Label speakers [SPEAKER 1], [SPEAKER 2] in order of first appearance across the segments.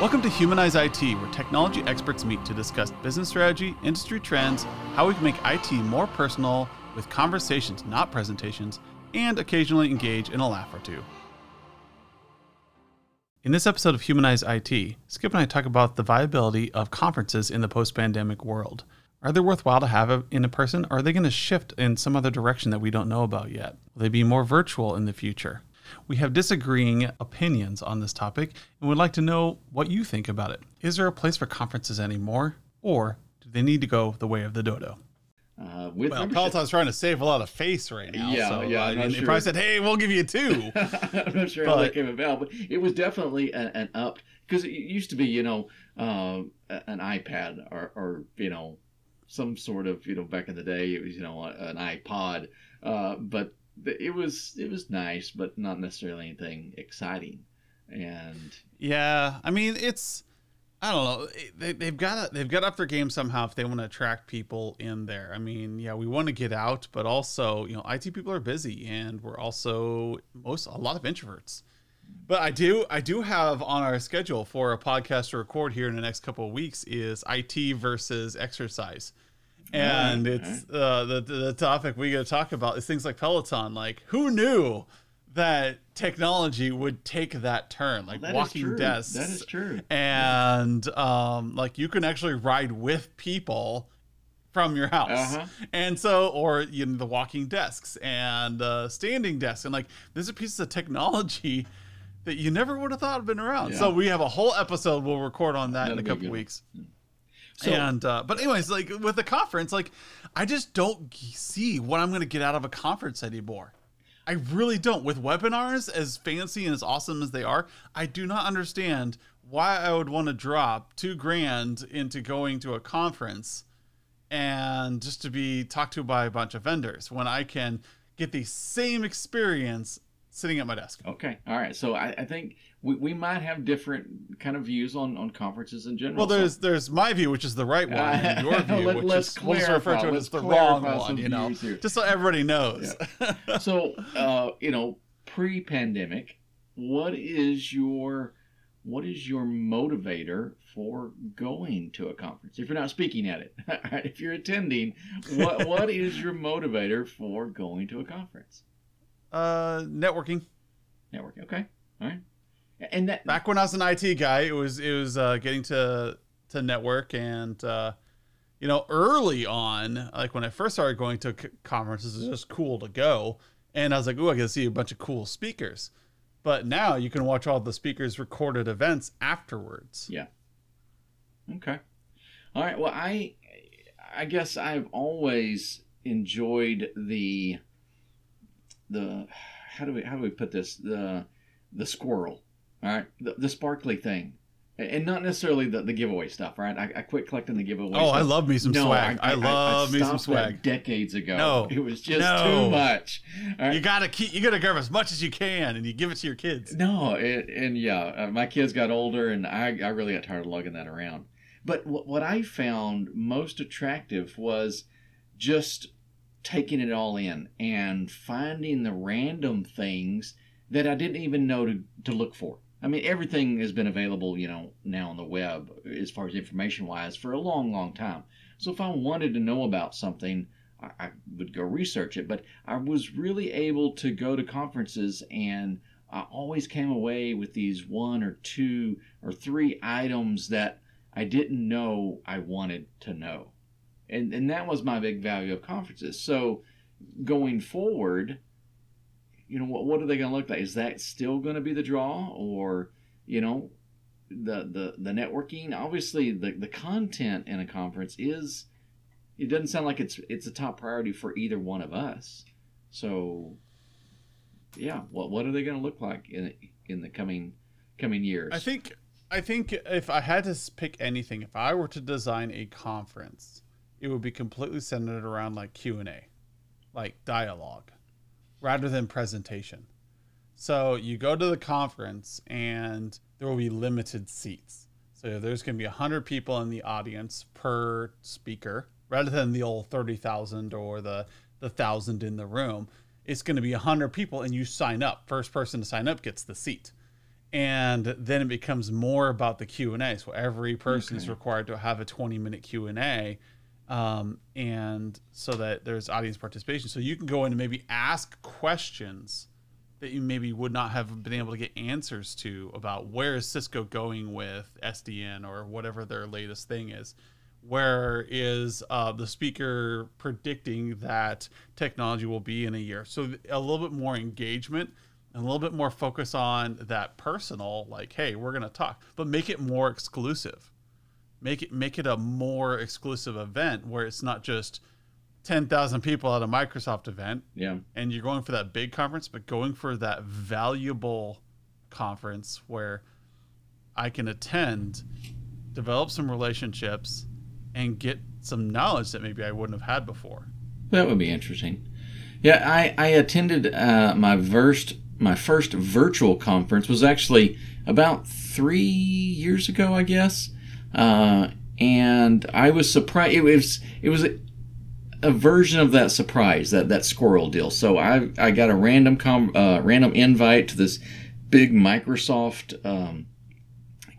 [SPEAKER 1] Welcome to Humanize IT, where technology experts meet to discuss business strategy, industry trends, how we can make IT more personal with conversations, not presentations, and occasionally engage in a laugh or two. In this episode of Humanize IT, Skip and I talk about the viability of conferences in the post pandemic world. Are they worthwhile to have in a person, or are they going to shift in some other direction that we don't know about yet? Will they be more virtual in the future? We have disagreeing opinions on this topic and would like to know what you think about it. Is there a place for conferences anymore, or do they need to go the way of the dodo? Uh, with well, Peloton's trying to save a lot of face right now.
[SPEAKER 2] Yeah, so, yeah.
[SPEAKER 1] Uh, and sure. probably said, "Hey, we'll give you two.
[SPEAKER 2] I'm not sure but, how that came about, but it was definitely an, an up because it used to be, you know, uh, an iPad or, or, you know, some sort of, you know, back in the day, it was, you know, an iPod. Uh, but it was it was nice, but not necessarily anything exciting. And
[SPEAKER 1] yeah, I mean, it's I don't know. They, they've got they've got up their game somehow if they want to attract people in there. I mean, yeah, we want to get out, but also you know, IT people are busy, and we're also most a lot of introverts. But I do I do have on our schedule for a podcast to record here in the next couple of weeks is IT versus exercise and right, it's right. Uh, the the topic we got to talk about is things like Peloton. Like, who knew that technology would take that turn? Like
[SPEAKER 2] well,
[SPEAKER 1] walking desks.
[SPEAKER 2] That is true.
[SPEAKER 1] And yeah. um, like you can actually ride with people from your house. Uh-huh. And so, or you know, the walking desks and uh, standing desks, and like these are pieces of technology that you never would have thought have been around. Yeah. So we have a whole episode we'll record on that That'll in a couple weeks. Yeah. So, and uh, but anyways, like with the conference, like I just don't see what I'm going to get out of a conference anymore. I really don't. With webinars, as fancy and as awesome as they are, I do not understand why I would want to drop two grand into going to a conference and just to be talked to by a bunch of vendors when I can get the same experience sitting at my desk.
[SPEAKER 2] Okay. All right. So I, I think we, we might have different kind of views on, on conferences in general.
[SPEAKER 1] Well, there's
[SPEAKER 2] so.
[SPEAKER 1] there's my view, which is the right one, and your view, Let, which is we'll refer to it as the wrong one. You know, here. just so everybody knows.
[SPEAKER 2] Yeah. so, uh, you know, pre-pandemic, what is your what is your motivator for going to a conference? If you're not speaking at it, if you're attending, what what is your motivator for going to a conference?
[SPEAKER 1] Uh, networking.
[SPEAKER 2] Networking. Okay. All right. And that
[SPEAKER 1] back when I was an IT guy, it was it was uh, getting to to network and uh, you know early on, like when I first started going to conferences, it was just cool to go, and I was like, oh, I get to see a bunch of cool speakers. But now you can watch all the speakers' recorded events afterwards.
[SPEAKER 2] Yeah. Okay. All right. Well, I I guess I've always enjoyed the the how do we how do we put this the the squirrel all right the, the sparkly thing and not necessarily the, the giveaway stuff, right? I, I quit collecting the giveaway.
[SPEAKER 1] Oh,
[SPEAKER 2] stuff.
[SPEAKER 1] I love me some no, swag. I, I, I love I me some swag.
[SPEAKER 2] Decades ago, no, it was just no. too much.
[SPEAKER 1] Right? You gotta keep, you gotta grab as much as you can, and you give it to your kids.
[SPEAKER 2] No, it, and yeah, uh, my kids got older, and I, I really got tired of lugging that around. But what, what I found most attractive was just taking it all in and finding the random things that I didn't even know to, to look for. I mean, everything has been available, you know, now on the web as far as information wise for a long, long time. So if I wanted to know about something, I, I would go research it. But I was really able to go to conferences and I always came away with these one or two or three items that I didn't know I wanted to know and and that was my big value of conferences. So going forward, you know, what what are they going to look like? Is that still going to be the draw, or you know, the the the networking? Obviously, the the content in a conference is. It doesn't sound like it's it's a top priority for either one of us. So, yeah, what what are they going to look like in in the coming coming years?
[SPEAKER 1] I think I think if I had to pick anything, if I were to design a conference, it would be completely centered around like Q&A, like dialogue rather than presentation. So you go to the conference and there will be limited seats. So there's going to be 100 people in the audience per speaker rather than the old 30,000 or the the 1000 in the room. It's going to be 100 people and you sign up. First person to sign up gets the seat. and then it becomes more about the q&a so every person okay. is required to have a 20 minute q&a um, and so that there's audience participation. So you can go in and maybe ask questions that you maybe would not have been able to get answers to about where is cisco going with sdn or whatever their latest thing is. Where is uh, the speaker predicting that technology will be in a year? So a little bit more engagement and a little bit more focus on that personal like hey we're going to talk but make it more exclusive make it make it a more exclusive event where it's not just 10,000 people at a Microsoft event
[SPEAKER 2] yeah.
[SPEAKER 1] and you're going for that big conference but going for that valuable conference where I can attend develop some relationships and get some knowledge that maybe I wouldn't have had before.
[SPEAKER 2] That would be interesting. Yeah I I attended uh, my first my first virtual conference was actually about three years ago, I guess. Uh, and I was surprised. It was it was a, a, version of that surprise that that squirrel deal. So I I got a random com, uh, random invite to this big Microsoft um,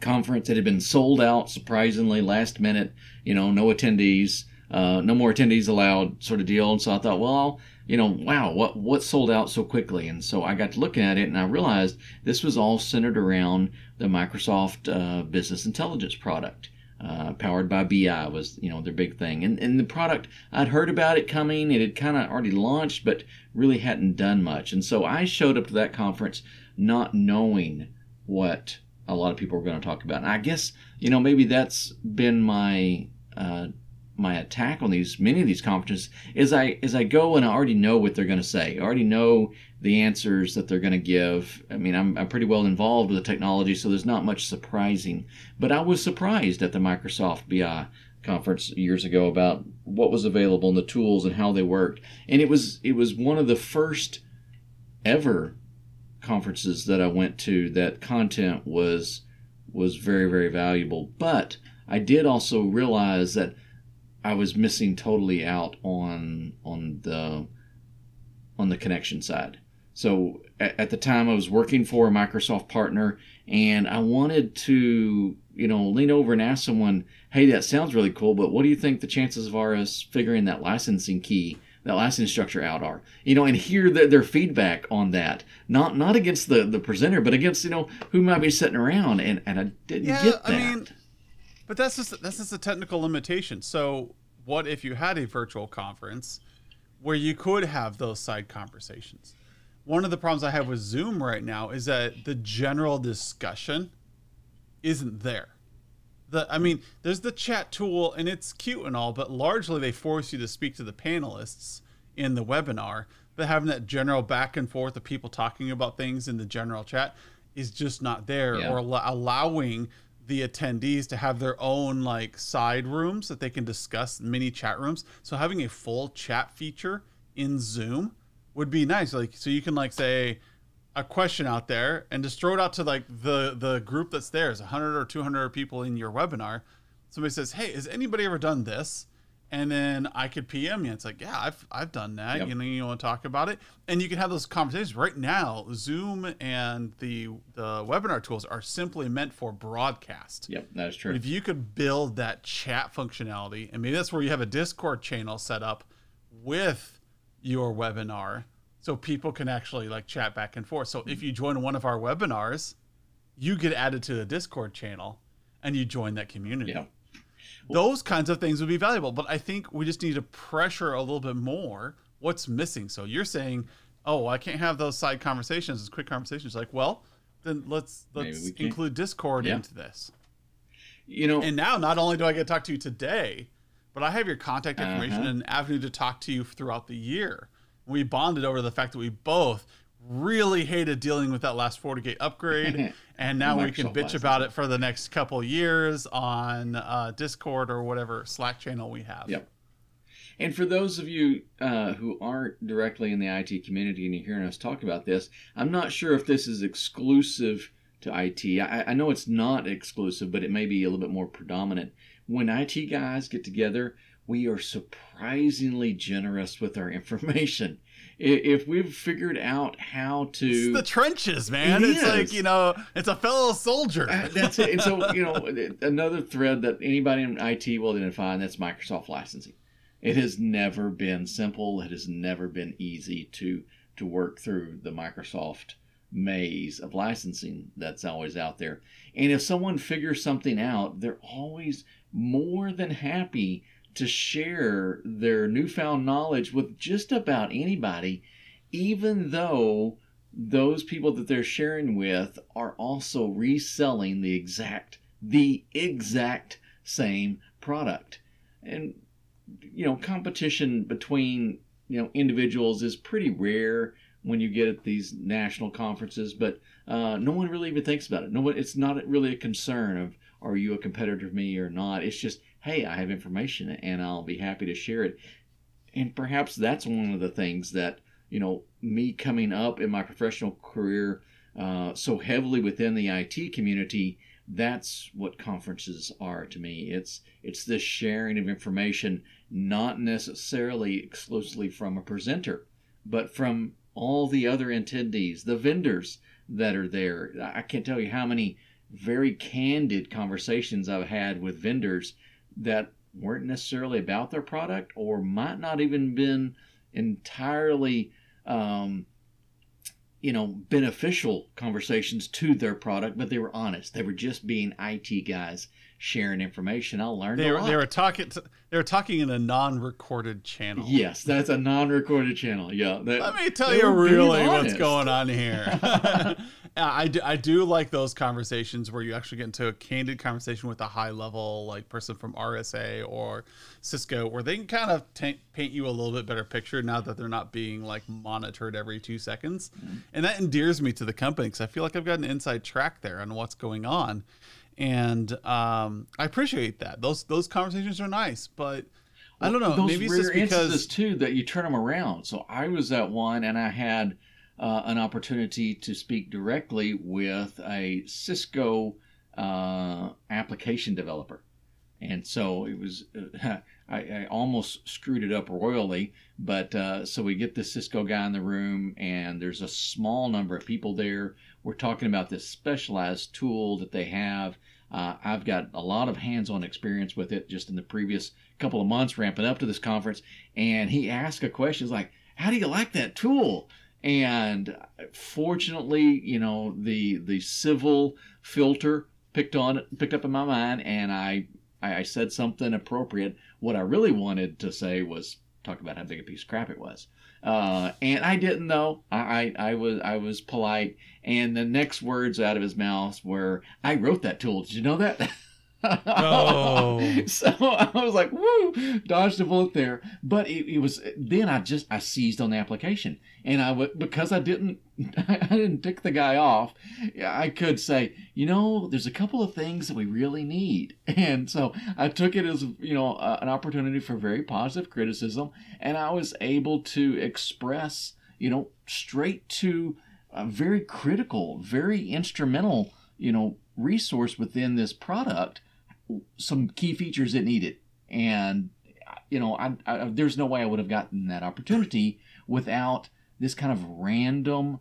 [SPEAKER 2] conference. that had been sold out surprisingly last minute. You know, no attendees, uh, no more attendees allowed, sort of deal. And so I thought, well, you know, wow, what what sold out so quickly? And so I got to looking at it, and I realized this was all centered around the Microsoft uh, Business Intelligence product. Uh, powered by BI was you know their big thing, and and the product I'd heard about it coming. It had kind of already launched, but really hadn't done much. And so I showed up to that conference not knowing what a lot of people were going to talk about. And I guess you know maybe that's been my uh, my attack on these many of these conferences is I as I go and I already know what they're going to say. I already know the answers that they're going to give. I mean, I'm, I'm pretty well involved with the technology, so there's not much surprising. But I was surprised at the Microsoft BI conference years ago about what was available and the tools and how they worked. And it was it was one of the first ever conferences that I went to that content was was very very valuable. But I did also realize that I was missing totally out on on the on the connection side. So at, at, the time, I was working for a Microsoft partner, and I wanted to you know lean over and ask someone, "Hey, that sounds really cool, but what do you think the chances of us figuring that licensing key?" that licensing structure out are you know and hear the, their feedback on that not not against the the presenter but against you know who might be sitting around and and i didn't yeah, get that I mean,
[SPEAKER 1] but that's just that's just a technical limitation. So what if you had a virtual conference where you could have those side conversations? One of the problems I have with Zoom right now is that the general discussion isn't there. The I mean, there's the chat tool and it's cute and all, but largely they force you to speak to the panelists in the webinar. But having that general back and forth of people talking about things in the general chat is just not there, yeah. or allowing the attendees to have their own like side rooms that they can discuss mini chat rooms. So having a full chat feature in Zoom would be nice. Like so you can like say a question out there and just throw it out to like the the group that's there is 100 or 200 people in your webinar. Somebody says, "Hey, has anybody ever done this?" And then I could PM you. It's like, yeah, I've I've done that. Yep. You know, you want to talk about it, and you can have those conversations right now. Zoom and the the webinar tools are simply meant for broadcast.
[SPEAKER 2] Yep, that is true.
[SPEAKER 1] If you could build that chat functionality, and maybe that's where you have a Discord channel set up with your webinar, so people can actually like chat back and forth. So if mm-hmm. you join one of our webinars, you get added to the Discord channel, and you join that community.
[SPEAKER 2] Yep
[SPEAKER 1] those kinds of things would be valuable. But I think we just need to pressure a little bit more what's missing. So you're saying, oh, I can't have those side conversations, those quick conversations. Like, well, then let's let's include Discord yeah. into this.
[SPEAKER 2] You know,
[SPEAKER 1] and now not only do I get to talk to you today, but I have your contact information uh-huh. and an avenue to talk to you throughout the year. We bonded over the fact that we both really hated dealing with that last FortiGate upgrade, and now we can bitch about it for the next couple years on uh, Discord or whatever Slack channel we have.
[SPEAKER 2] Yep. And for those of you uh, who aren't directly in the IT community and you're hearing us talk about this, I'm not sure if this is exclusive to IT. I, I know it's not exclusive, but it may be a little bit more predominant. When IT guys get together, we are surprisingly generous with our information. If we've figured out how to,
[SPEAKER 1] it's the trenches, man. It it's is. like you know, it's a fellow soldier.
[SPEAKER 2] uh, that's it. And so you know, another thread that anybody in IT will identify, and that's Microsoft licensing. It has never been simple. It has never been easy to to work through the Microsoft maze of licensing that's always out there. And if someone figures something out, they're always more than happy to share their newfound knowledge with just about anybody, even though those people that they're sharing with are also reselling the exact the exact same product. And you know, competition between you know individuals is pretty rare when you get at these national conferences, but uh, no one really even thinks about it. No one, it's not really a concern of are you a competitor of me or not. It's just hey, I have information and I'll be happy to share it. And perhaps that's one of the things that, you know, me coming up in my professional career uh, so heavily within the IT community, that's what conferences are to me. It's it's this sharing of information, not necessarily exclusively from a presenter, but from all the other attendees, the vendors that are there. I can't tell you how many very candid conversations I've had with vendors that weren't necessarily about their product or might not even been entirely um, you know beneficial conversations to their product but they were honest. They were just being it guys sharing information. I learned
[SPEAKER 1] they
[SPEAKER 2] were,
[SPEAKER 1] they were talking to, they were talking in a non-recorded channel.
[SPEAKER 2] Yes that's a non-recorded channel. Yeah
[SPEAKER 1] they, let me tell you really what's going on here I do, I do like those conversations where you actually get into a candid conversation with a high level like person from RSA or Cisco where they can kind of t- paint you a little bit better picture now that they're not being like monitored every two seconds. Mm-hmm. And that endears me to the company because I feel like I've got an inside track there on what's going on. And um, I appreciate that. Those those conversations are nice, but I don't know.
[SPEAKER 2] Those
[SPEAKER 1] maybe
[SPEAKER 2] it's just because too that you turn them around. So I was at one and I had uh, an opportunity to speak directly with a Cisco uh, application developer. And so it was, I, I, almost screwed it up royally. But uh, so we get the Cisco guy in the room, and there's a small number of people there. We're talking about this specialized tool that they have. Uh, I've got a lot of hands on experience with it just in the previous couple of months ramping up to this conference. And he asked a question, like, How do you like that tool? And fortunately you know the the civil filter picked on picked up in my mind and i i said something appropriate. What i really wanted to say was talk about how big a piece of crap it was. Uh, and i didn't know I, I i was i was polite. And the next words out of his mouth were i wrote that tool. Did you know that oh. so I was like, woo, dodged a bullet there. But it, it, was then I just I seized on the application, and I would because I didn't I didn't tick the guy off. I could say, you know, there's a couple of things that we really need, and so I took it as you know uh, an opportunity for very positive criticism, and I was able to express you know straight to a very critical, very instrumental you know resource within this product some key features it needed. And, you know, I, I, there's no way I would have gotten that opportunity without this kind of random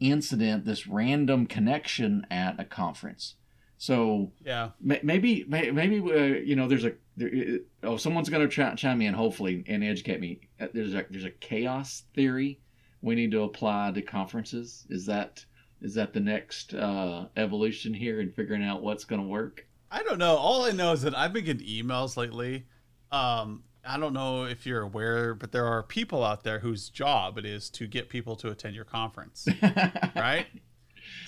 [SPEAKER 2] incident, this random connection at a conference. So
[SPEAKER 1] yeah,
[SPEAKER 2] maybe maybe uh, you know there's a there, oh someone's going to ch- chime in hopefully and educate me. Uh, there's a there's a chaos theory we need to apply to conferences. Is that is that the next uh, evolution here in figuring out what's going to work?
[SPEAKER 1] I don't know. All I know is that I've been getting emails lately. Um, I don't know if you're aware, but there are people out there whose job it is to get people to attend your conference, right?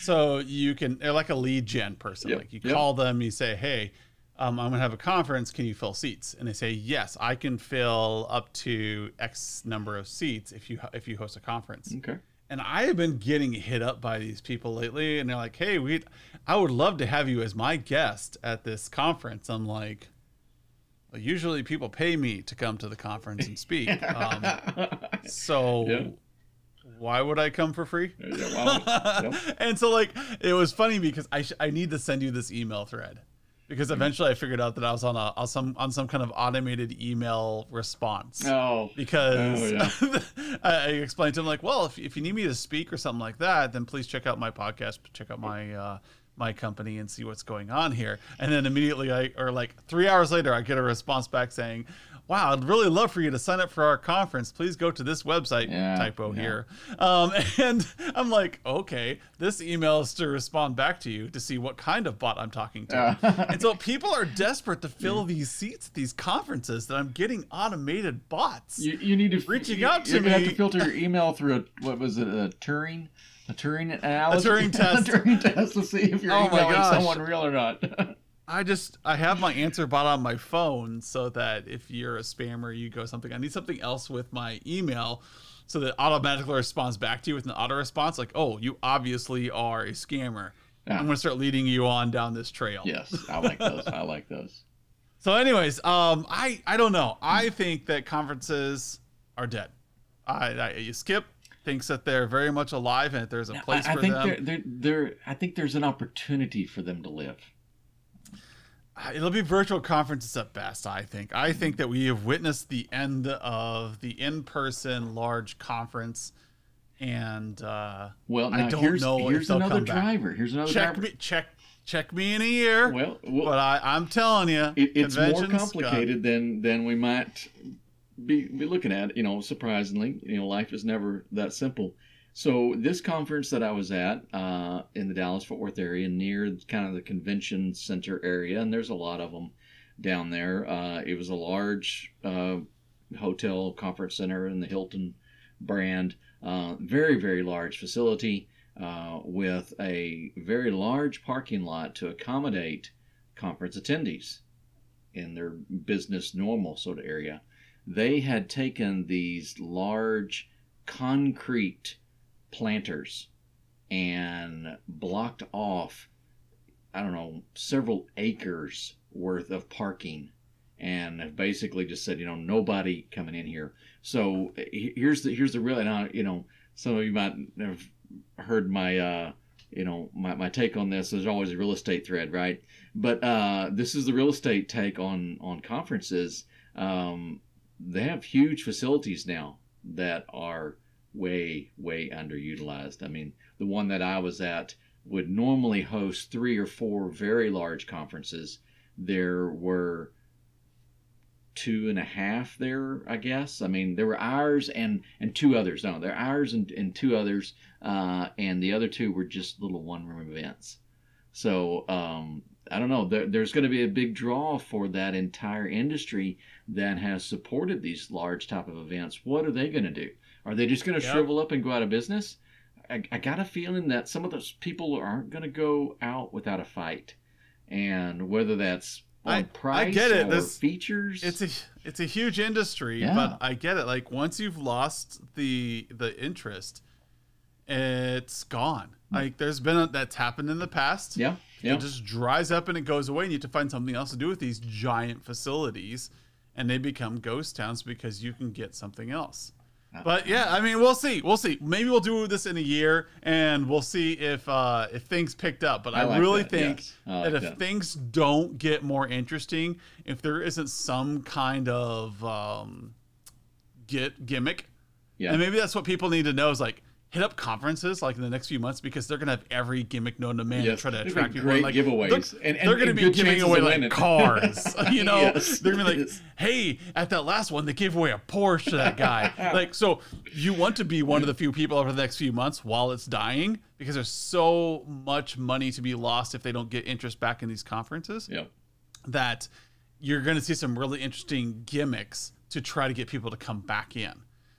[SPEAKER 1] So you can, they're like a lead gen person. Yep. Like you yep. call them, you say, "Hey, um, I'm gonna have a conference. Can you fill seats?" And they say, "Yes, I can fill up to X number of seats if you if you host a conference."
[SPEAKER 2] Okay.
[SPEAKER 1] And I have been getting hit up by these people lately, and they're like, "Hey, we, I would love to have you as my guest at this conference." I'm like, well, usually people pay me to come to the conference and speak. Um, so yeah. why would I come for free? Yeah, well, yeah. and so like it was funny because I sh- I need to send you this email thread because eventually I figured out that I was on a on some on some kind of automated email response.
[SPEAKER 2] Oh,
[SPEAKER 1] because oh, yeah. I explained to him like, well, if if you need me to speak or something like that, then please check out my podcast, check out my uh, my company and see what's going on here. And then immediately I or like three hours later I get a response back saying, wow, I'd really love for you to sign up for our conference. Please go to this website. Yeah, typo yeah. here. Um, and I'm like, okay, this email is to respond back to you to see what kind of bot I'm talking to. Uh. and so people are desperate to fill these seats at these conferences that I'm getting automated bots.
[SPEAKER 2] You, you need to reaching you, out to you're me. You have to filter your email through a, what was it, a Turing? A Turing analysis?
[SPEAKER 1] A Turing test.
[SPEAKER 2] a Turing test to see if you're oh emailing someone real or not.
[SPEAKER 1] I just I have my answer bot on my phone so that if you're a spammer, you go something. I need something else with my email, so that automatically responds back to you with an auto response like, "Oh, you obviously are a scammer." I'm gonna start leading you on down this trail.
[SPEAKER 2] Yes, I like those. I like those.
[SPEAKER 1] So, anyways, um, I I don't know. I think that conferences are dead. I, I you skip thinks that they're very much alive and that there's a place I, I
[SPEAKER 2] for think
[SPEAKER 1] them.
[SPEAKER 2] They're, they're, they're, I think there's an opportunity for them to live.
[SPEAKER 1] It'll be virtual conferences at best, I think. I think that we have witnessed the end of the in-person large conference, and uh,
[SPEAKER 2] well, I don't here's, know here's another driver. Here's another
[SPEAKER 1] check
[SPEAKER 2] driver.
[SPEAKER 1] me check check me in a year. Well, well but I, I'm telling you,
[SPEAKER 2] it, it's more complicated than than we might be be looking at. You know, surprisingly, you know, life is never that simple. So this conference that I was at uh, in the Dallas Fort Worth area, near kind of the convention center area, and there's a lot of them down there. Uh, it was a large uh, hotel conference center in the Hilton brand, uh, very very large facility uh, with a very large parking lot to accommodate conference attendees in their business normal sort of area. They had taken these large concrete planters and blocked off, I don't know, several acres worth of parking and have basically just said, you know, nobody coming in here. So here's the here's the real, and you know, some of you might have heard my uh, you know my, my take on this. There's always a real estate thread, right? But uh, this is the real estate take on on conferences. Um, they have huge facilities now that are way, way underutilized. I mean, the one that I was at would normally host three or four very large conferences. There were two and a half there, I guess. I mean, there were ours and and two others. No, there are ours and, and two others, uh, and the other two were just little one room events. So um, I don't know. There, there's going to be a big draw for that entire industry that has supported these large type of events. What are they going to do? Are they just going to yep. shrivel up and go out of business? I, I got a feeling that some of those people aren't going to go out without a fight, and whether that's on I, price I get it. This, features.
[SPEAKER 1] It's a it's a huge industry, yeah. but I get it. Like once you've lost the the interest, it's gone. Hmm. Like there's been a, that's happened in the past.
[SPEAKER 2] Yeah, yeah.
[SPEAKER 1] It just dries up and it goes away, and you have to find something else to do with these giant facilities, and they become ghost towns because you can get something else. But yeah, I mean, we'll see. We'll see. Maybe we'll do this in a year, and we'll see if uh, if things picked up. But I, I like really that. think yes. like that if that. things don't get more interesting, if there isn't some kind of um, get gimmick, yeah. and maybe that's what people need to know is like hit up conferences like in the next few months because they're gonna have every gimmick known to man yes. to try to attract people.
[SPEAKER 2] Great
[SPEAKER 1] like,
[SPEAKER 2] giveaways,
[SPEAKER 1] they're, and, and, they're gonna be giving away like cars. you know, yes. they're gonna be like, "Hey, at that last one, they gave away a Porsche to that guy." like, so you want to be one of the few people over the next few months while it's dying because there's so much money to be lost if they don't get interest back in these conferences.
[SPEAKER 2] Yeah,
[SPEAKER 1] that you're gonna see some really interesting gimmicks to try to get people to come back in.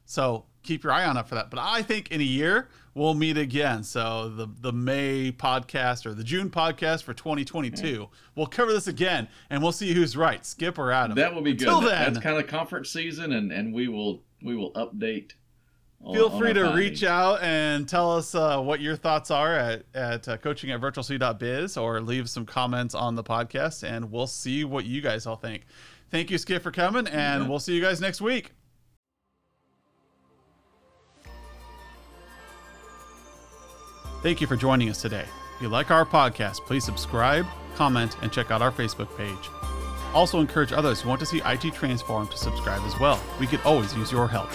[SPEAKER 1] So keep your eye on up for that. But I think in a year we'll meet again. So the the May podcast or the June podcast for 2022, we'll cover this again and we'll see who's right, Skip or Adam.
[SPEAKER 2] That will be good. Until. Then, That's kind of conference season, and and we will we will update.
[SPEAKER 1] Feel free to reach out and tell us uh, what your thoughts are at, at uh, coaching at virtualc.biz or leave some comments on the podcast, and we'll see what you guys all think. Thank you, Skip, for coming, and yeah. we'll see you guys next week. Thank you for joining us today. If you like our podcast, please subscribe, comment, and check out our Facebook page. Also, encourage others who want to see IT Transform to subscribe as well. We could always use your help.